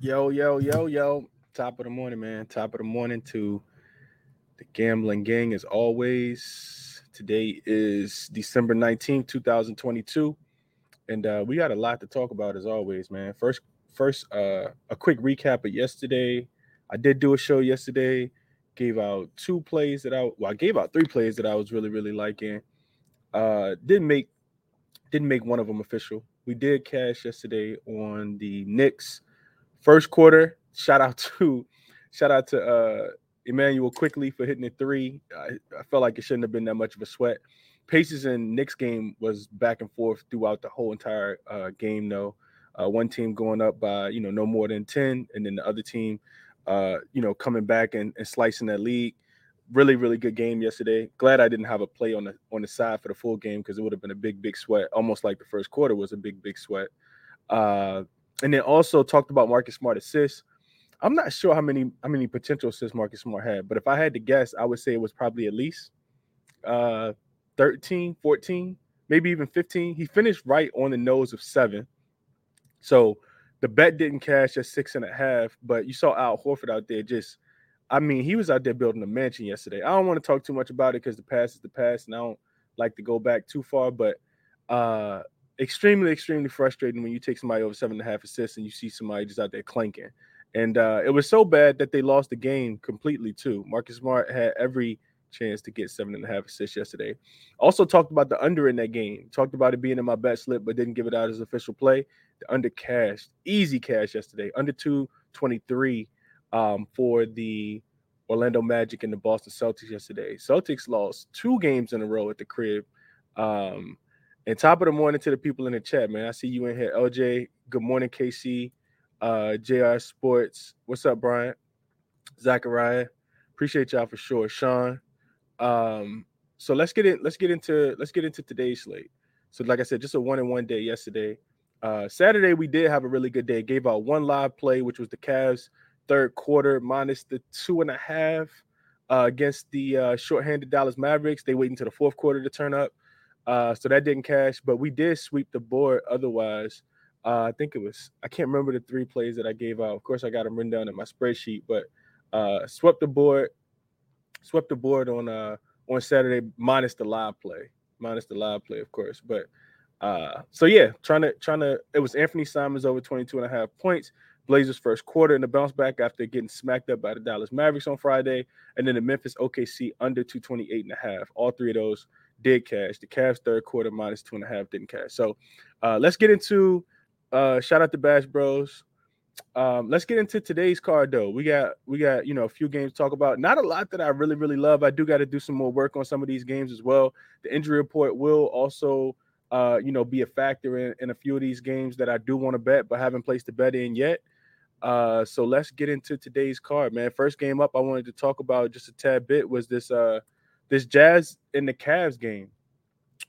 yo, yo, yo, yo. Top of the morning, man. Top of the morning to the gambling gang as always. Today is December 19th, 2022. And uh, we got a lot to talk about as always, man. First, first, uh, a quick recap of yesterday. I did do a show yesterday, gave out two plays that I well, I gave out three plays that I was really, really liking. Uh didn't make didn't make one of them official. We did cash yesterday on the Knicks first quarter. Shout out to shout out to uh Immanuel Quickley for hitting a three. I, I, felt like it shouldn't have been that much of a sweat. Pacers and Knicks game was back and forth throughout the whole entire uh, game. Though uh, one team going up by you know no more than ten, and then the other team, uh, you know, coming back and, and slicing that lead. Really, really good game yesterday. Glad I didn't have a play on the on the side for the full game because it would have been a big, big sweat. Almost like the first quarter was a big, big sweat. Uh, and then also talked about Marcus Smart assists. I'm not sure how many how many potential assists Marcus Smart had, but if I had to guess, I would say it was probably at least uh 13, 14, maybe even 15. He finished right on the nose of seven. So the bet didn't cash at six and a half, but you saw Al Horford out there just I mean, he was out there building a mansion yesterday. I don't want to talk too much about it because the past is the past, and I don't like to go back too far, but uh extremely, extremely frustrating when you take somebody over seven and a half assists and you see somebody just out there clanking. And uh, it was so bad that they lost the game completely too. Marcus Smart had every chance to get seven and a half assists yesterday. Also talked about the under in that game. Talked about it being in my bet slip, but didn't give it out as official play. The under cash, easy cash yesterday, under 223 um, for the Orlando Magic and the Boston Celtics yesterday. Celtics lost two games in a row at the crib. Um, and top of the morning to the people in the chat, man. I see you in here. LJ, good morning, KC. Uh, JR Sports. What's up, Brian? Zachariah. Appreciate y'all for sure. Sean. Um, so let's get in, let's get into let's get into today's slate. So, like I said, just a one in one day yesterday. Uh, Saturday, we did have a really good day. Gave out one live play, which was the Cavs third quarter minus the two and a half uh, against the uh, shorthanded Dallas Mavericks. They wait until the fourth quarter to turn up. Uh, so that didn't cash, but we did sweep the board otherwise. Uh, I think it was, I can't remember the three plays that I gave out. Of course, I got them written down in my spreadsheet, but uh, swept the board, swept the board on uh on Saturday minus the live play, minus the live play, of course. But uh, so yeah, trying to trying to it was Anthony Simons over 22 and a half points. Blazers first quarter and the bounce back after getting smacked up by the Dallas Mavericks on Friday, and then the Memphis OKC under 228 and a half. All three of those did cash. The Cavs third quarter minus two and a half didn't cash. So uh, let's get into uh, shout out to Bash Bros. Um, let's get into today's card though. We got we got you know a few games to talk about. Not a lot that I really really love. I do got to do some more work on some of these games as well. The injury report will also uh, you know be a factor in, in a few of these games that I do want to bet but haven't placed a bet in yet. Uh, so let's get into today's card, man. First game up, I wanted to talk about just a tad bit was this uh this Jazz in the Cavs game.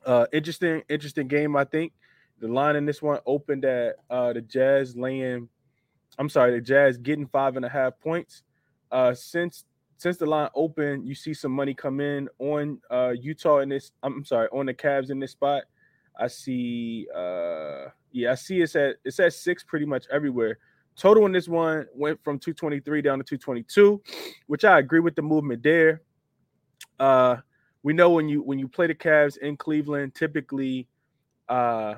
Uh, interesting, interesting game. I think the line in this one opened at uh the Jazz laying. I'm sorry, the Jazz getting five and a half points. Uh, since since the line opened, you see some money come in on uh Utah in this. I'm sorry, on the Cavs in this spot. I see. uh Yeah, I see it's at it's at six pretty much everywhere. Total in this one went from 223 down to 222, which I agree with the movement there. Uh, we know when you when you play the Cavs in Cleveland, typically, uh,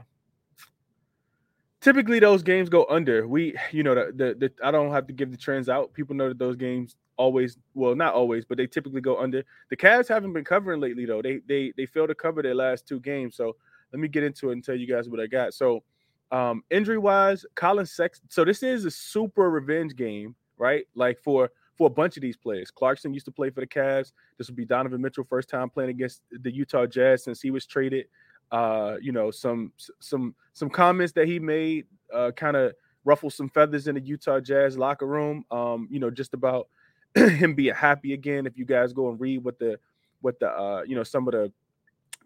typically those games go under. We, you know, the, the the I don't have to give the trends out. People know that those games always, well, not always, but they typically go under. The Cavs haven't been covering lately though. They they they failed to cover their last two games. So let me get into it and tell you guys what I got. So um, injury wise, Collin Sexton. So this is a super revenge game, right? Like for for a bunch of these players. Clarkson used to play for the Cavs. This will be Donovan Mitchell first time playing against the Utah Jazz since he was traded. Uh, you know, some some some comments that he made uh, kind of ruffled some feathers in the Utah Jazz locker room. Um, you know, just about him being happy again. If you guys go and read what the what the uh, you know some of the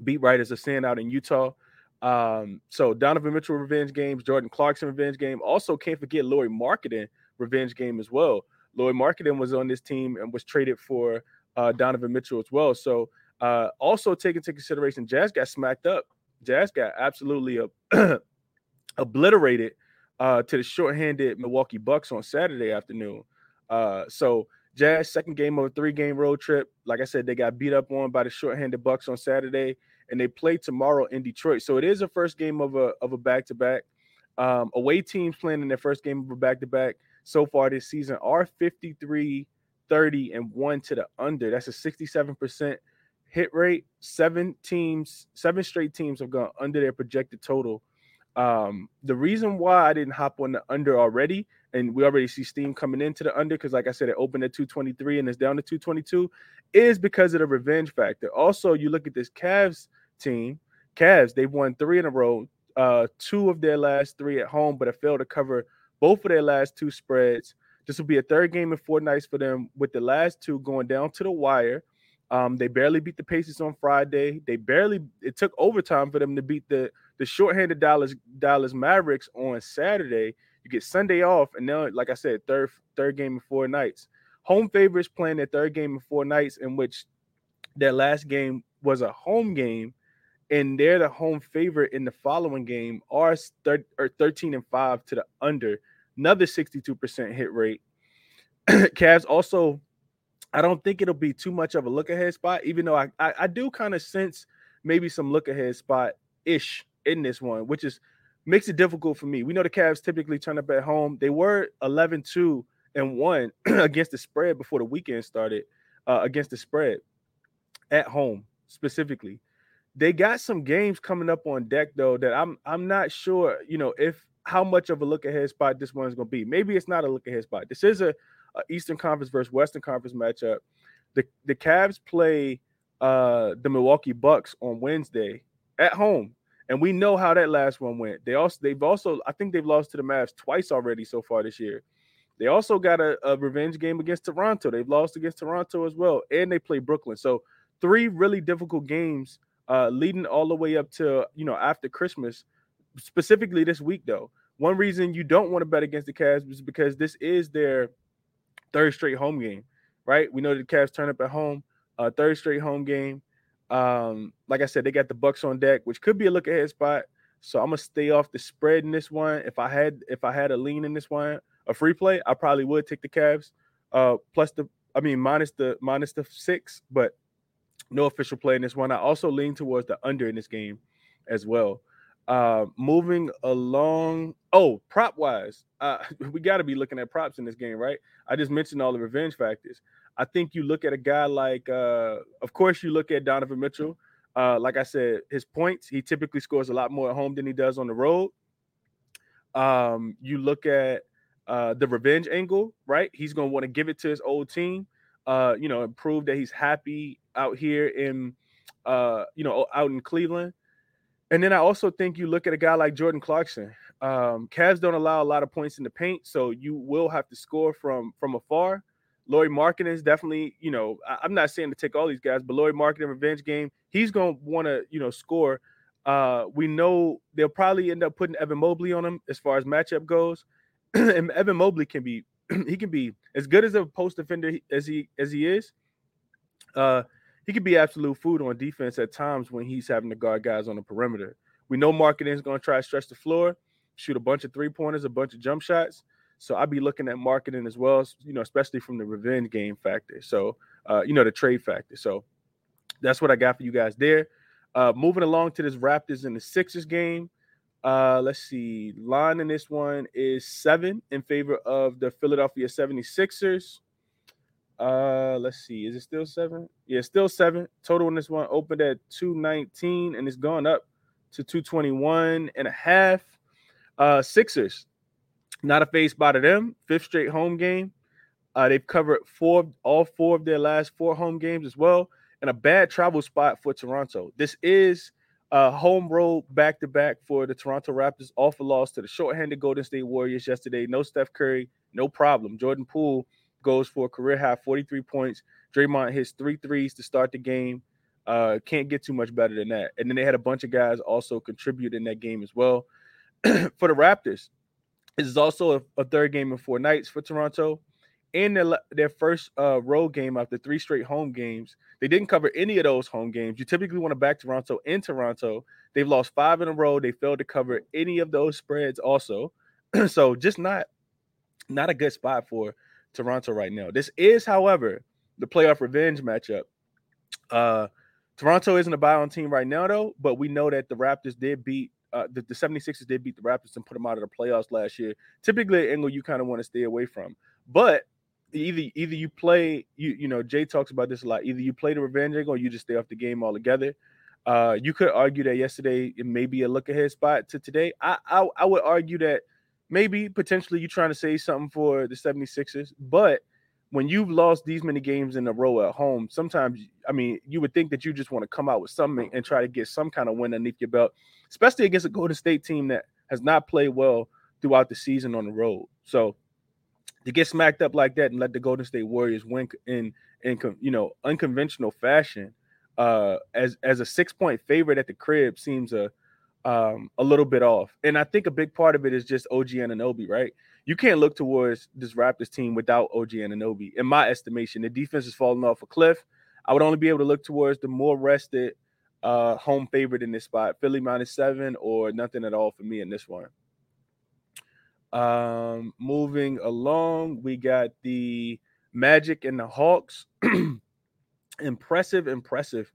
beat writers are saying out in Utah. Um, so Donovan Mitchell revenge games, Jordan Clarkson revenge game. Also, can't forget Lauri Markkanen revenge game as well. Lauri Markkanen was on this team and was traded for uh, Donovan Mitchell as well. So uh, also take into consideration, Jazz got smacked up. Jazz got absolutely uh, obliterated uh, to the shorthanded Milwaukee Bucks on Saturday afternoon. Uh, so Jazz second game of a three game road trip. Like I said, they got beat up on by the shorthanded Bucks on Saturday, and they play tomorrow in Detroit. So it is a first game of a of a back to back. Away teams playing in their first game of a back to back so far this season are 53, 30, and one to the under. That's a 67% hit rate. Seven teams, seven straight teams have gone under their projected total. Um, the reason why I didn't hop on the under already, and we already see steam coming into the under because, like I said, it opened at 223 and it's down to 222, is because of the revenge factor. Also, you look at this Cavs team. Cavs, they've won three in a row, uh, two of their last three at home, but have failed to cover both of their last two spreads. This will be a third game in four nights for them, with the last two going down to the wire. Um, they barely beat the Pacers on Friday. They barely it took overtime for them to beat the the shorthanded Dallas Dallas Mavericks on Saturday. You get Sunday off, and then, like I said, third third game in four nights. Home favorites playing their third game in four nights, in which their last game was a home game, and they're the home favorite in the following game. Are thir- or 13 and five to the under another 62% hit rate. Cavs also, I don't think it'll be too much of a look ahead spot, even though I, I, I do kind of sense maybe some look ahead spot ish in this one, which is makes it difficult for me. We know the Cavs typically turn up at home. They were 11 2 and 1 against the spread before the weekend started, uh, against the spread at home specifically. They got some games coming up on deck though that I'm I'm not sure, you know, if how much of a look ahead spot this one is going to be. Maybe it's not a look ahead spot. This is a, a, Eastern Conference versus Western Conference matchup. The the Cavs play uh, the Milwaukee Bucks on Wednesday at home, and we know how that last one went. They also they've also I think they've lost to the Mavs twice already so far this year. They also got a, a revenge game against Toronto. They've lost against Toronto as well, and they play Brooklyn. So three really difficult games uh, leading all the way up to you know after Christmas specifically this week, though, one reason you don't want to bet against the Cavs is because this is their third straight home game, right? We know the Cavs turn up at home, uh, third straight home game. Um, like I said, they got the Bucks on deck, which could be a look ahead spot. So I'm gonna stay off the spread in this one. If I had if I had a lean in this one, a free play, I probably would take the Cavs. Uh, plus the I mean minus the minus the six, but no official play in this one. I also lean towards the under in this game as well. Uh, moving along. Oh, prop wise, uh, we got to be looking at props in this game, right? I just mentioned all the revenge factors. I think you look at a guy like, uh, of course, you look at Donovan Mitchell. Uh, like I said, his points, he typically scores a lot more at home than he does on the road. Um, you look at uh, the revenge angle, right? He's going to want to give it to his old team, uh, you know, prove that he's happy out here in, uh, you know, out in Cleveland. And then I also think you look at a guy like Jordan Clarkson. Um, Cavs don't allow a lot of points in the paint, so you will have to score from from afar. Lauri Markkanen is definitely, you know, I, am not saying to take all these guys, but Lauri Markkanen revenge game, he's gonna want to, you know, score. Uh, we know they'll probably end up putting Evan Mobley on him as far as matchup goes, and Evan Mobley can be he can be as good as a post defender as he as he is. Uh, he could be absolute food on defense at times when he's having to guard guys on the perimeter. We know Markkanen is going to try to stretch the floor, shoot a bunch of three pointers, a bunch of jump shots. So I'd be looking at Markkanen as well, you know, especially from the revenge game factor. So, uh, you know, the trade factor. So that's what I got for you guys there. Uh, moving along to this Raptors and the Sixers game. Uh, let's see. Line in this one is seven in favor of the Philadelphia 76ers. Uh, let's see. Is it still seven? Yeah, still seven. Total in this one opened at 219 and it's gone up to 221 and a half. Uh, Sixers, not a face by to them. Fifth straight home game. Uh, they've covered four, all four of their last four home games as well, and a bad travel spot for Toronto. This is a home road back to back for the Toronto Raptors. Off a loss to the shorthanded Golden State Warriors yesterday. No Steph Curry, no problem. Jordan Poole goes for a career high 43 points. Draymond hits three threes to start the game. Uh, can't get too much better than that. And then they had a bunch of guys also contribute in that game as well. for the Raptors, this is also a, a, third game in four nights for Toronto. And their, their first uh, road game after three straight home games. They didn't cover any of those home games. You typically want to back Toronto in Toronto. They've lost five in a row. They failed to cover any of those spreads also. so just not not a good spot for Toronto right now. This is, however, the playoff revenge matchup. Uh Toronto isn't a buy on team right now, though, but we know that the Raptors did beat uh, the, the 76ers did beat the Raptors and put them out of the playoffs last year. Typically, an angle you kind of want to stay away from. But either either you play you you know Jay talks about this a lot. Either you play the revenge angle or you just stay off the game altogether. Uh, you could argue that yesterday it may be a look ahead spot to today. I, I I would argue that maybe potentially you're trying to say something for the 76ers, but when you've lost these many games in a row at home, sometimes I mean you would think that you just want to come out with something and try to get some kind of win underneath your belt, especially against a Golden State team that has not played well throughout the season on the road. So to get smacked up like that and let the Golden State Warriors win in in you know unconventional fashion uh as as a six point favorite at the crib seems a um a little bit off. And I think a big part of it is just OG Anunoby, right? You can't look towards this Raptors team without OG Anunoby. In my estimation, the defense is falling off a cliff. I would only be able to look towards the more rested uh home favorite in this spot, Philly minus seven or nothing at all for me in this one. Um, moving along, we got the Magic and the Hawks. impressive, impressive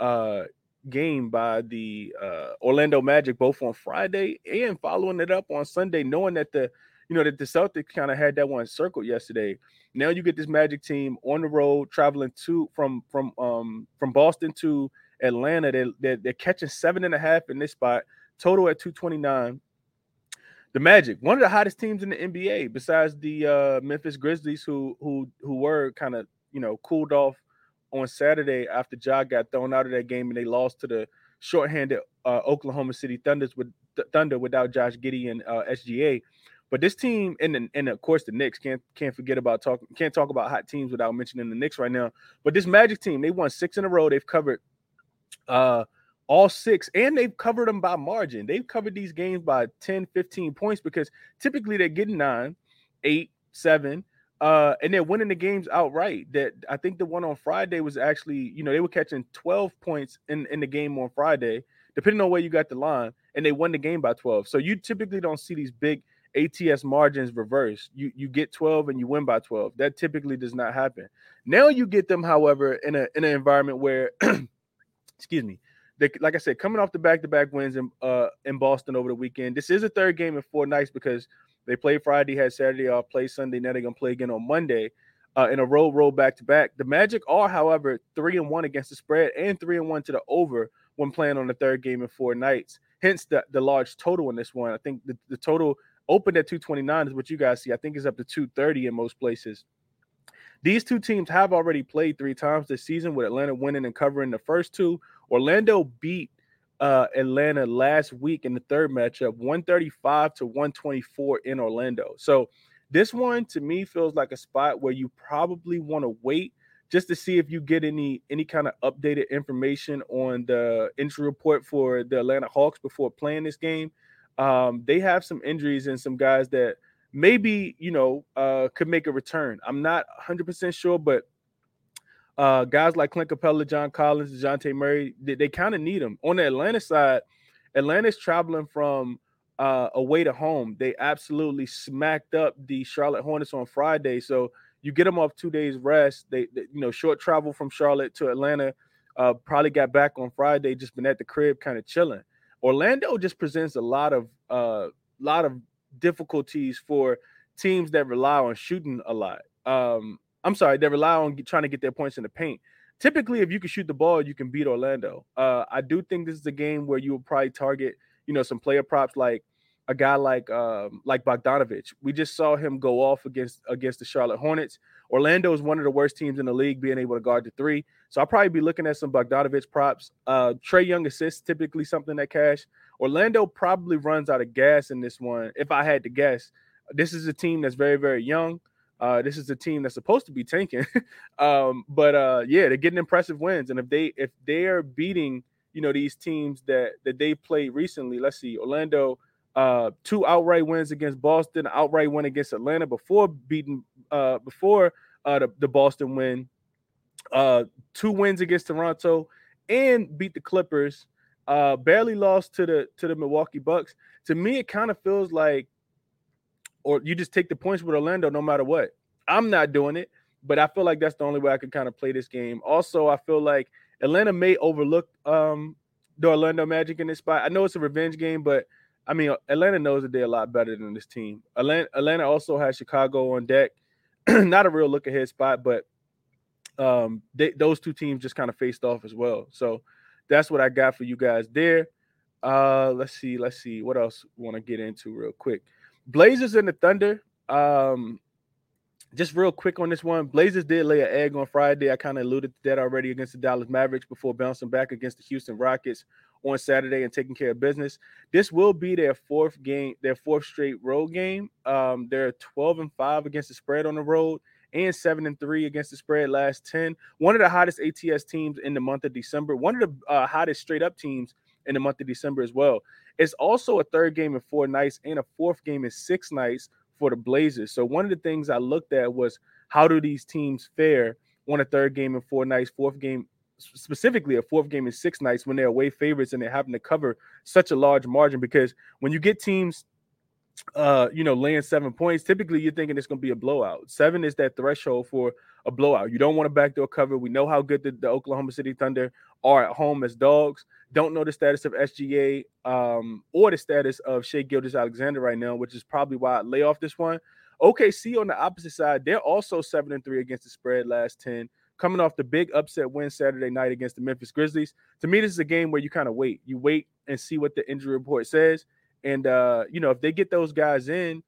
uh game by the uh Orlando Magic both on Friday and following it up on Sunday, knowing that the you know that the Celtics kind of had that one circled yesterday. Now you get this Magic team on the road traveling to from from um from Boston to Atlanta. They, they're, they're catching seven and a half in this spot, total at 229 the Magic, one of the hottest teams in the NBA, besides the uh, Memphis Grizzlies, who who who were kind of you know cooled off on Saturday after Ja got thrown out of that game and they lost to the shorthanded uh, Oklahoma City Thunders with Thunder without Josh Giddey and uh, SGA. But this team, and and of course the Knicks can't can't forget about talking can't talk about hot teams without mentioning the Knicks right now. But this Magic team, they won six in a row. They've covered uh all six, and they've covered them by margin. They've covered these games by 10, 15 points because typically they're getting nine, eight, seven, uh, and they're winning the games outright. That I think the one on Friday was actually, you know, they were catching 12 points in, in the game on Friday, depending on where you got the line, and they won the game by 12. So you typically don't see these big ATS margins reverse. You you get 12 and you win by 12. That typically does not happen. Now you get them, however, in a in an environment where excuse me, like I said, coming off the back-to-back wins in uh in Boston over the weekend. This is a third game in four nights because they played Friday, had Saturday off, play Sunday. Now they're gonna play again on Monday. Uh, in a row, roll back to back. The Magic are, however, three and one against the spread and three and one to the over when playing on the third game in four nights. Hence the, the large total in this one. I think the, the total opened at 229 is what you guys see. I think it's up to 230 in most places. These two teams have already played three times this season, with Atlanta winning and covering the first two. Orlando beat uh, Atlanta last week in the third matchup, 135 to 124 in Orlando. So this one to me feels like a spot where you probably want to wait just to see if you get any any kind of updated information on the injury report for the Atlanta Hawks before playing this game. Um, they have some injuries and some guys that maybe you know uh, could make a return. I'm not 100% sure, but uh, guys like Clint Capela, John Collins, Dejounte Murray, they, they kind of need them. On the Atlanta side, Atlanta's traveling from uh, away to home. They absolutely smacked up the Charlotte Hornets on Friday. So you get them off two days rest. They, they you know, short travel from Charlotte to Atlanta. Uh, probably got back on Friday, just been at the crib, kind of chilling. Orlando just presents a lot of uh, lot of difficulties for teams that rely on shooting a lot. Um, I'm sorry, they rely on trying to get their points in the paint. Typically, if you can shoot the ball, you can beat Orlando. Uh, I do think this is a game where you will probably target, you know, some player props like a guy like um, like Bogdanovich. We just saw him go off against against the Charlotte Hornets. Orlando is one of the worst teams in the league, being able to guard the three. So I'll probably be looking at some Bogdanovich props. Uh, Trae Young assists typically something that cash. Orlando probably runs out of gas in this one. If I had to guess, this is a team that's very very young. Uh, this is a team that's supposed to be tanking, um, but uh, yeah, they're getting impressive wins. And if they if they are beating, you know, these teams that that they played recently, let's see, Orlando, uh, two outright wins against Boston, outright win against Atlanta before beating uh, before uh, the, the Boston win, uh, two wins against Toronto, and beat the Clippers. Uh, barely lost to the to the Milwaukee Bucks. To me, it kind of feels like or you just take the points with Orlando no matter what. I'm not doing it, but I feel like that's the only way I can kind of play this game. Also, I feel like Atlanta may overlook um, the Orlando Magic in this spot. I know it's a revenge game, but I mean, Atlanta knows that they're a lot better than this team. Atlanta, Atlanta also has Chicago on deck. Not a real look ahead spot, but um, they, those two teams just kind of faced off as well. So that's what I got for you guys there. Uh, let's see, let's see what else want to get into real quick. Blazers and the Thunder. Um, just real quick on this one, Blazers did lay an egg on Friday. I kind of alluded to that already against the Dallas Mavericks before bouncing back against the Houston Rockets on Saturday and taking care of business. This will be their fourth game, their fourth straight road game. Um, they're 12 and 5 against the spread on the road and 7 and 3 against the spread last 10. One of the hottest ATS teams in the month of December, one of the uh, hottest straight up teams in the month of December as well. It's also a third game in four nights and a fourth game in six nights for the Blazers. So one of the things I looked at was how do these teams fare on a third game in four nights, fourth game specifically a fourth game in six nights when they're away favorites and they're having to cover such a large margin because when you get teams uh you know laying seven points typically you're thinking it's going to be a blowout seven is that threshold for a blowout you don't want to backdoor cover we know how good the, the oklahoma city thunder are at home as dogs don't know the status of sga um or the status of shai Gilgeous-Alexander right now which is probably why i lay off this one okc on the opposite side they're also seven and three against the spread last 10 coming off the big upset win Saturday night against the Memphis Grizzlies. To me, this is a game where you kind of wait. You wait and see what the injury report says. And uh, you know, if they get those guys in,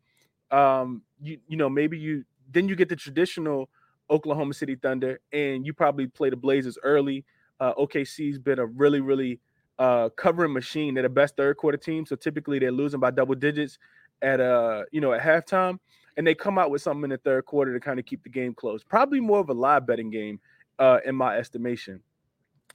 um, you you know, maybe you then you get the traditional Oklahoma City Thunder, and you probably play the Blazers early. Uh, OKC's been a really, really uh, covering machine. They're the best third quarter team, so typically they're losing by double digits at uh, you know, at halftime and they come out with something in the third quarter to kind of keep the game close. Probably more of a live betting game, uh, in my estimation.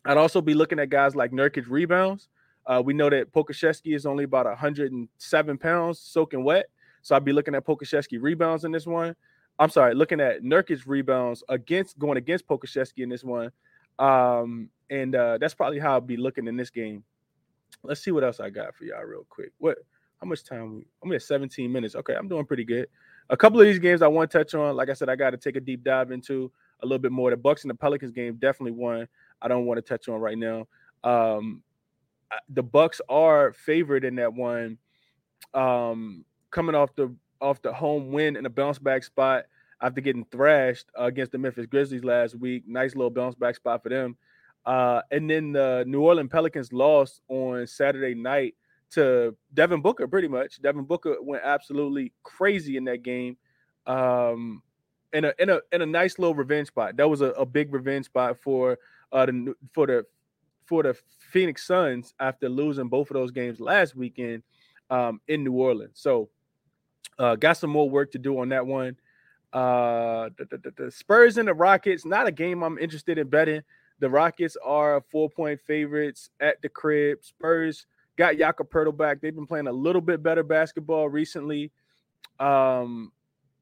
I'd also be looking at guys like Nurkic rebounds. Uh, we know that Pokusevski is only about 107 pounds, soaking wet. So I'd be looking at Pokusevski rebounds in this one. I'm sorry, looking at Nurkic rebounds against going against Pokusevski in this one. Um, and uh, that's probably how I'll be looking in this game. Let's see what else I got for y'all real quick. What how much time? I'm at 17 minutes. Okay, I'm doing pretty good a couple of these games I want to touch on. Like I said, I got to take a deep dive into a little bit more. The Bucks and the Pelicans game definitely one I don't want to touch on right now. Um, the Bucks are favored in that one, um, coming off the off the home win in a bounce back spot after getting thrashed uh, against the Memphis Grizzlies last week. Nice little bounce back spot for them. Uh, and then the New Orleans Pelicans lost on Saturday night to Devin Booker pretty much. Devin Booker went absolutely crazy in that game. Um, in a in a in a nice little revenge spot. That was a, a big revenge spot for uh the for the for the Phoenix Suns after losing both of those games last weekend um, in New Orleans. So uh, got some more work to do on that one. Uh, the, the, the, Spurs and the Rockets, not a game I'm interested in betting. The Rockets are four point favorites at the crib. Spurs got Jakob Poeltl back. They've been playing a little bit better basketball recently. Um,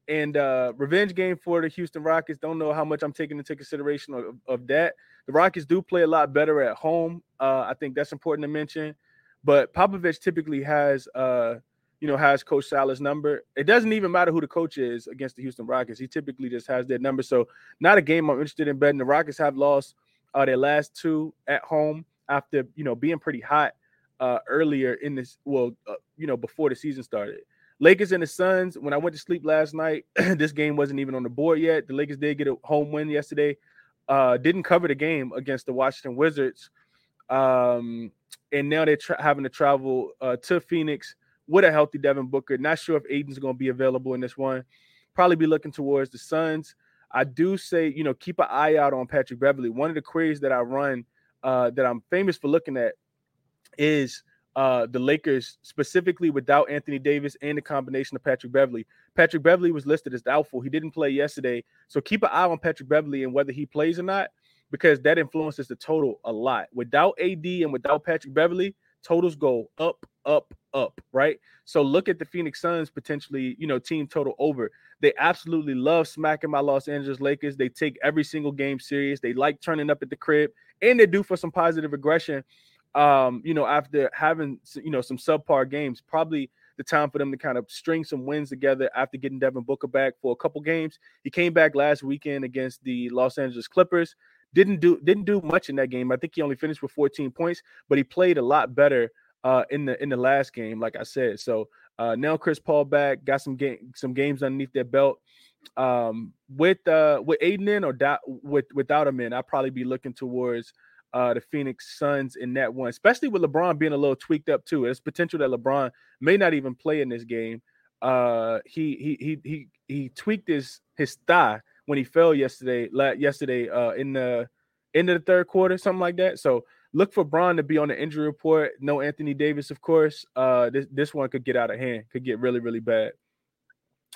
and uh, revenge game for the Houston Rockets. Don't know how much I'm taking into consideration of, of that. The Rockets do play a lot better at home. Uh, I think that's important to mention. But Popovich typically has, uh, you know, has Coach Silas's number. It doesn't even matter who the coach is against the Houston Rockets. He typically just has their number. So not a game I'm interested in betting. The Rockets have lost uh, their last two at home after you know being pretty hot uh, earlier in this, well, uh, you know, before the season started. Lakers and the Suns. When I went to sleep last night, this game wasn't even on the board yet. The Lakers did get a home win yesterday. Uh, didn't cover the game against the Washington Wizards, um, and now they're tra- having to travel uh, to Phoenix with a healthy Devin Booker. Not sure if Ayton's going to be available in this one. Probably be looking towards the Suns. I do say, you know, keep an eye out on Patrick Beverley. One of the queries that I run uh, that I'm famous for looking at is uh, the Lakers specifically without Anthony Davis and the combination of Patrick Beverley. Patrick Beverley was listed as doubtful. He didn't play yesterday. So keep an eye on Patrick Beverley and whether he plays or not, because that influences the total a lot. Without AD and without Patrick Beverley, totals go up, up, up, right? So look at the Phoenix Suns potentially, you know, team total over. They absolutely love smacking my Los Angeles Lakers. They take every single game serious. They like turning up at the crib and they do for some positive aggression um, you know, after having you know some subpar games, probably the time for them to kind of string some wins together after getting Devin Booker back for a couple games. He came back last weekend against the Los Angeles Clippers. Didn't do didn't do much in that game. I think he only finished with 14 points, but he played a lot better uh, in the in the last game, like I said. So uh, now Chris Paul back, got some game some games underneath their belt. Um, with uh with Ayton in or da- with without him in, I'd probably be looking towards uh, the Phoenix Suns in that one, especially with LeBron being a little tweaked up too. It's potential that LeBron may not even play in this game. Uh, he he he he he tweaked his his thigh when he fell yesterday. Yesterday, uh, in the end of the third quarter, something like that. So look for Bron to be on the injury report. No Anthony Davis, of course. Uh, this this one could get out of hand, could get really really bad.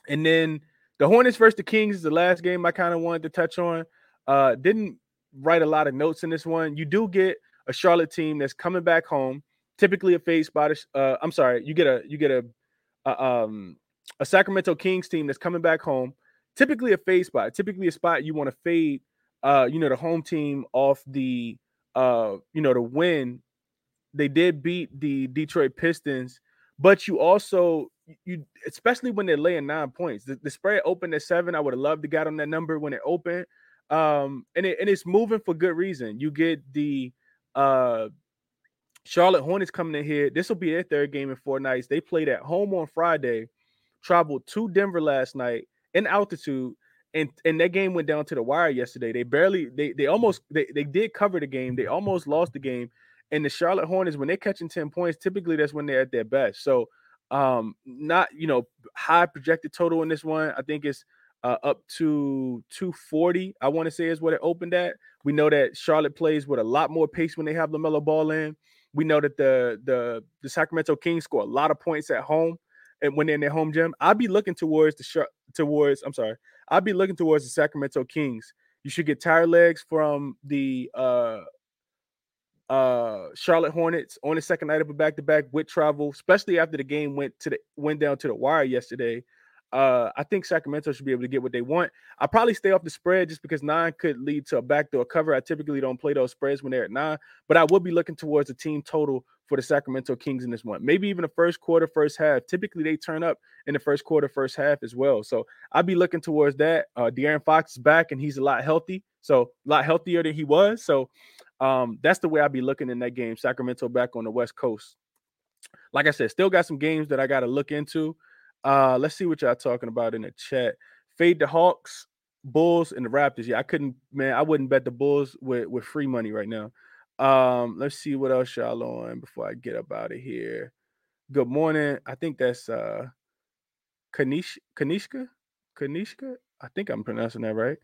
And then the Hornets versus the Kings is the last game I kind of wanted to touch on. Uh, didn't write a lot of notes in this one. You do get a Charlotte team that's coming back home, typically a fade spot. Uh, I'm sorry, you get a you get a, a um a Sacramento Kings team that's coming back home, typically a fade spot, typically a spot you want to fade. Uh, you know the home team off the uh, you know, the win. They did beat the Detroit Pistons, but you also you especially when they're laying nine points. The, the spread opened at seven. I would have loved to get on that number when it opened. Um, and it, and it's moving for good reason. You get the uh Charlotte Hornets coming in here. This will be their third game in four nights. They played at home on Friday, traveled to Denver last night in altitude, and and that game went down to the wire yesterday. They barely they they almost they, they did cover the game. They almost lost the game. And the Charlotte Hornets, when they're catching 10 points, typically that's when they're at their best. So um not you know high projected total in this one. I think it's uh, up to 240, I want to say is what it opened at. We know that Charlotte plays with a lot more pace when they have LaMelo Ball in. We know that the the the Sacramento Kings score a lot of points at home and when they're in their home gym. I'd be looking towards the towards I'm sorry, I'd be looking towards the Sacramento Kings. You should get tire legs from the uh uh Charlotte Hornets on the second night of a back to back with travel, especially after the game went to the went down to the wire yesterday. Uh, I think Sacramento should be able to get what they want. I probably stay off the spread just because nine could lead to a backdoor cover. I typically don't play those spreads when they're at nine, but I will be looking towards the team total for the Sacramento Kings in this one. Maybe even the first quarter, first half. Typically, they turn up in the first quarter, first half as well. So I'll be looking towards that. Uh, De'Aaron Fox is back and he's a lot healthy, so a lot healthier than he was. So um, that's the way I'll be looking in that game. Sacramento back on the West Coast. Like I said, still got some games that I got to look into. Uh, let's see what y'all talking about in the chat. Fade the Hawks, Bulls, and the Raptors. Yeah, I couldn't, man. I wouldn't bet the Bulls with with free money right now. Um, let's see what else y'all on before I get up out of here. Good morning. I think that's uh Kanish Kanishka. Kanishka. I think I'm pronouncing that right.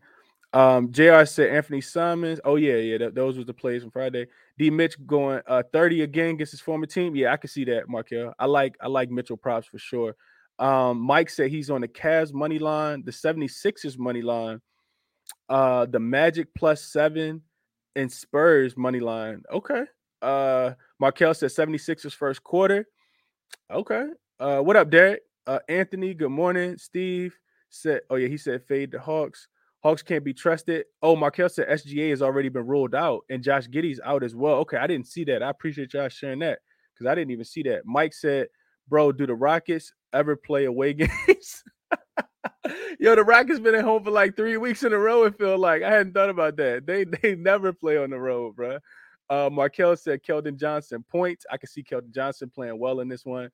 Um, JR said Anthony Simons. Oh, yeah, yeah. Th- those was the plays from Friday. D Mitch going uh 30 again against his former team. Yeah, I can see that, Markel. I like I like Mitchell props for sure. Um, Mike said he's on the Cavs money line, the 76ers money line, uh, the Magic plus seven, and Spurs money line. Okay. Uh, Markel said 76ers first quarter. Okay. Uh, what up, Derek? Uh, Anthony, good morning. Steve said, oh, yeah, he said fade the Hawks. Hawks can't be trusted. Oh, Markel said SGA has already been ruled out and Josh Giddey's out as well. Okay, I didn't see that. I appreciate y'all sharing that because I didn't even see that. Mike said, bro, do the Rockets ever play away games? Yo, the Rockets been at home for like three weeks in a row. It feel like I hadn't thought about that. They they never play on the road, bro. Uh, Markel said Keldon Johnson points. I can see Keldon Johnson playing well in this one.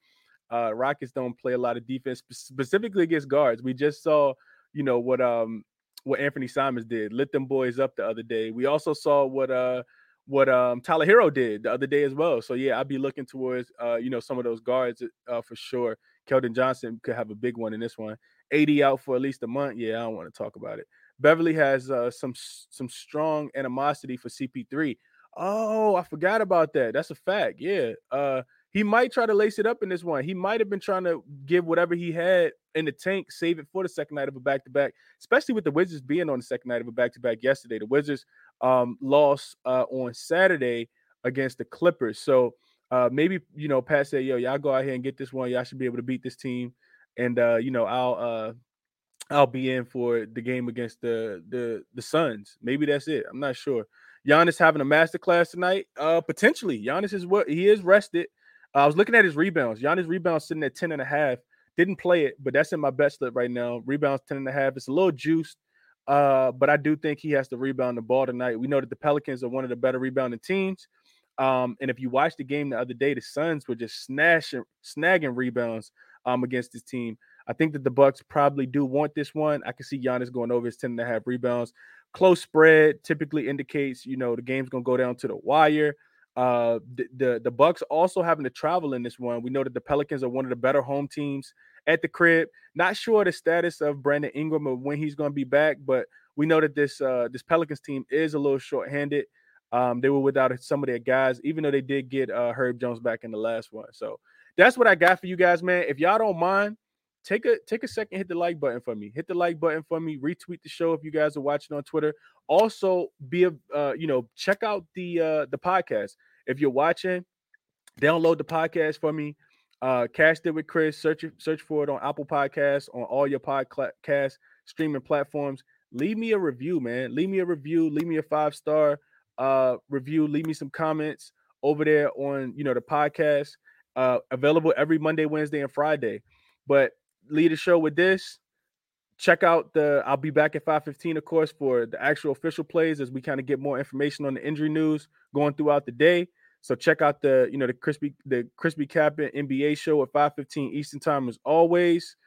Uh, Rockets don't play a lot of defense, specifically against guards. We just saw, you know, what um what Anthony Simons did, lit them boys up the other day. We also saw what uh what um Tyler Herro did the other day as well. So yeah, I'd be looking towards uh you know some of those guards uh, for sure. Keldon Johnson could have a big one in this one. AD out for at least a month. Yeah, I don't want to talk about it. Beverley has uh, some some strong animosity for CP3. Oh, I forgot about that. That's a fact. Yeah. Uh he might try to lace it up in this one. He might have been trying to give whatever he had in the tank, save it for the second night of a back to back, especially with the Wizards being on the second night of a back to back yesterday. The Wizards um, lost uh, on Saturday against the Clippers. So uh, maybe, you know, Pat said, yo, y'all go out here and get this one. Y'all should be able to beat this team. And, uh, you know, I'll. Uh, I'll be in for the game against the the the Suns. Maybe that's it. I'm not sure. Giannis having a master class tonight. Uh, potentially. Giannis is what he is rested. I was looking at his rebounds. Giannis rebounds sitting at 10 and a half. Didn't play it, but that's in my bet slip right now. Rebounds 10 and a half. It's a little juiced. Uh, but I do think he has to rebound the ball tonight. We know that the Pelicans are one of the better rebounding teams. Um, and if you watched the game the other day, the Suns were just snashing, snagging rebounds um, against this team. I think that the Bucks probably do want this one. I can see Giannis going over his 10 and a half rebounds. Close spread typically indicates, you know, the game's gonna go down to the wire. Uh, the, the the Bucks also having to travel in this one. We know that the Pelicans are one of the better home teams at the crib. Not sure the status of Brandon Ingram or when he's going to be back, but we know that this uh, this Pelicans team is a little short-handed. Um, they were without some of their guys, even though they did get uh, Herb Jones back in the last one. So that's what I got for you guys, man. If y'all don't mind, take a take a second, hit the like button for me. Hit the like button for me. Retweet the show if you guys are watching on Twitter. Also, be a uh, you know check out the uh, the podcast if you're watching. Download the podcast for me. Uh, Cashed It with Chris. Search search for it on Apple Podcasts on all your podcast streaming platforms. Leave me a review, man. Leave me a review. Leave me a five star uh review. Leave me some comments over there on you know the podcast. Uh, available every Monday, Wednesday, and Friday. But lead the show with this. Check out the. I'll be back at 5:15, of course, for the actual official plays as we kind of get more information on the injury news going throughout the day. So check out the you know the crispy the crispy Captain NBA show at 5:15 Eastern time as always.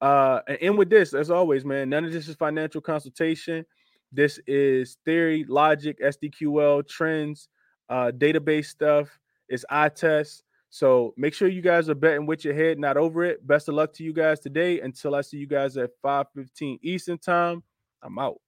Uh, and end with this, as always, man. None of this is financial consultation. This is theory, logic, SDQL, trends, uh, database stuff. It's eye test. So make sure you guys are betting with your head, not over it. Best of luck to you guys today. Until I see you guys at 5:15 Eastern time. I'm out.